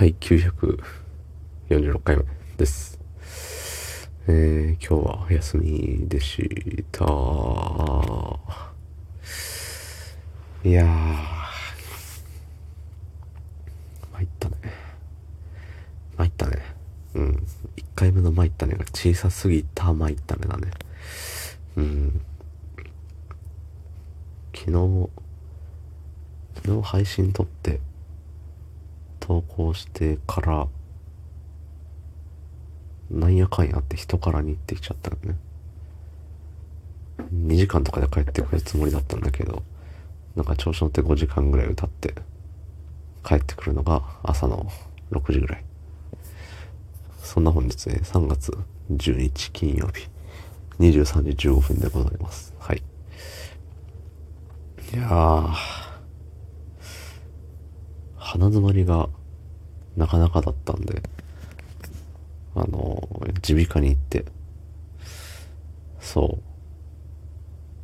はい、946回目です。えー、今日はお休みでした。いやー、参ったね。参ったね。うん。1回目の参ったねが小さすぎた参ったねだね。うん。昨日、昨日配信撮って、投稿してからなんやかんやって人からに行ってきちゃったのね。2時間とかで帰ってくるつもりだったんだけどなんか調子乗って5時間ぐらい歌って帰ってくるのが朝の6時ぐらい。そんな本日ね3月10日金曜日23時15分でございます。はい。いやー鼻詰まりがなかなかだったんで、あの、耳鼻科に行って、そ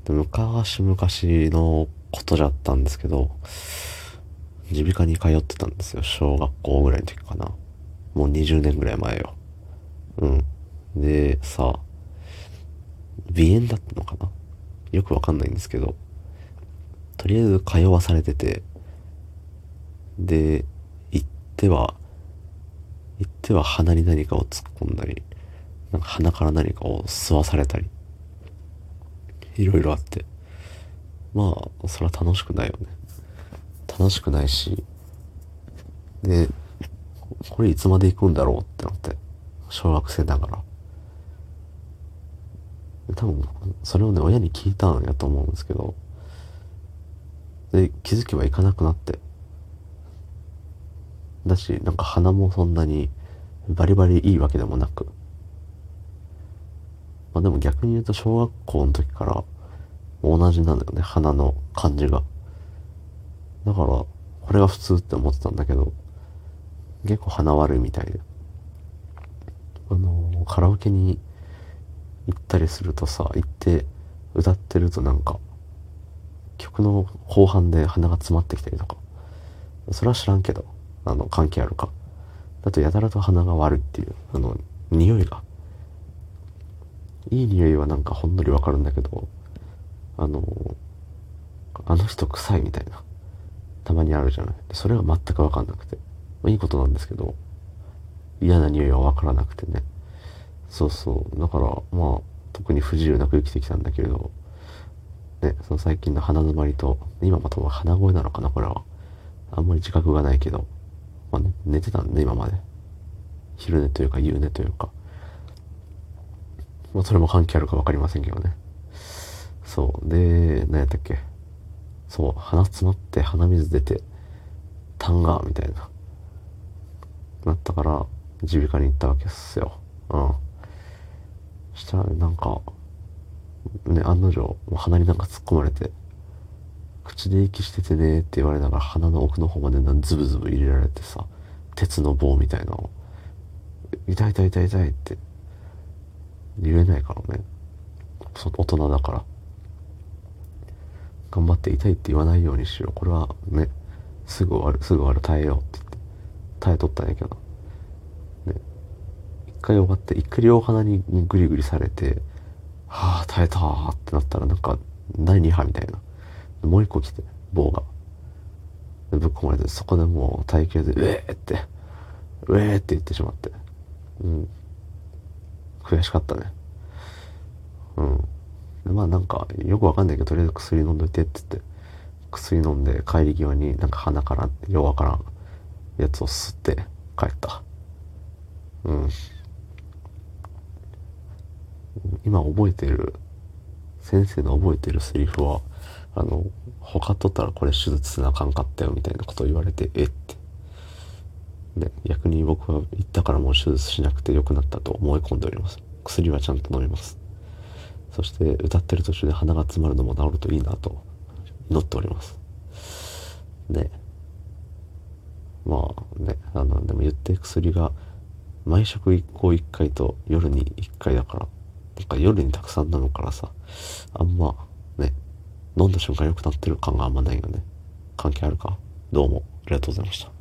う。で昔々のことじゃったんですけど、耳鼻科に通ってたんですよ。小学校ぐらいの時かな。もう20年ぐらい前よ。うん。で、さ、鼻炎だったのかな？よくわかんないんですけど、とりあえず通わされてて、で、っては、言っては鼻に何かを突っ込んだり、なんか鼻から何かを吸わされたり、いろいろあって。まあ、それは楽しくないよね。楽しくないし、で、これいつまで行くんだろうってなって、小学生ながら。多分、それをね、親に聞いたんやと思うんですけど、で、気づけば行かなくなって、だし、なんか鼻もそんなにバリバリいいわけでもなく。まあでも逆に言うと小学校の時から同じなんだよね、鼻の感じが。だから、これが普通って思ってたんだけど、結構鼻悪いみたいで。あのカラオケに行ったりするとさ、行って歌ってるとなんか、曲の後半で鼻が詰まってきたりとか。それは知らんけど。あの、関係あるか。だとやたらと鼻が悪いっていう、あの、匂いが。いい匂いはなんかほんのりわかるんだけど、あの、あの人臭いみたいな、たまにあるじゃない。それが全くわかんなくて。ま、いいことなんですけど、嫌な匂いはわからなくてね。そうそう。だから、まあ、特に不自由なく生きてきたんだけれど、ね、その最近の鼻詰まりと、今も多分鼻声なのかな、これは。あんまり自覚がないけど、寝てたんで、今まで。昼寝というか夕寝というか。まあ、それも関係あるか分かりませんけどね。そう。で、何やったっけ。そう、鼻詰まって鼻水出て、タンガーみたいな。なったから、耳鼻科に行ったわけっすよ。うん。したら、なんか、ね、案の定、鼻になんか突っ込まれて、口で息しててねって言われながら鼻の奥の方までズブズブ入れられてさ、鉄の棒みたいなのを、痛い痛い痛い痛いって言えないからね。大人だから。頑張って痛いって言わないようにしよう。これはね、すぐ終わる、すぐ終わる、耐えようってって、耐えとったんやけど。ね。一回終わって、一回両鼻にグリグリされて、はあ、耐えたってなったらなんか、第2波みたいな。もう一個来て、棒が。ぶっ込まれて、そこでもう体型で、うえーって、うえーって言ってしまって。うん。悔しかったね。うん。でまあなんか、よくわかんないけど、とりあえず薬飲んどいてって言って、薬飲んで帰り際になんか鼻からようわからんやつを吸って帰った。うん。今覚えてる、先生の覚えてるセリフは、あの、他とったらこれ手術せなあかんかったよみたいなことを言われて、えって。で、逆に僕は言ったからもう手術しなくてよくなったと思い込んでおります。薬はちゃんと飲みます。そして歌ってる途中で鼻が詰まるのも治るといいなと祈っております。で、まあね、あの、でも言って薬が毎食1個1回と夜に1回だから、なんか夜にたくさん飲むからさ、あんま、飲んだ瞬間良くなってる感があんまないよね。関係あるか？どうもありがとうございました。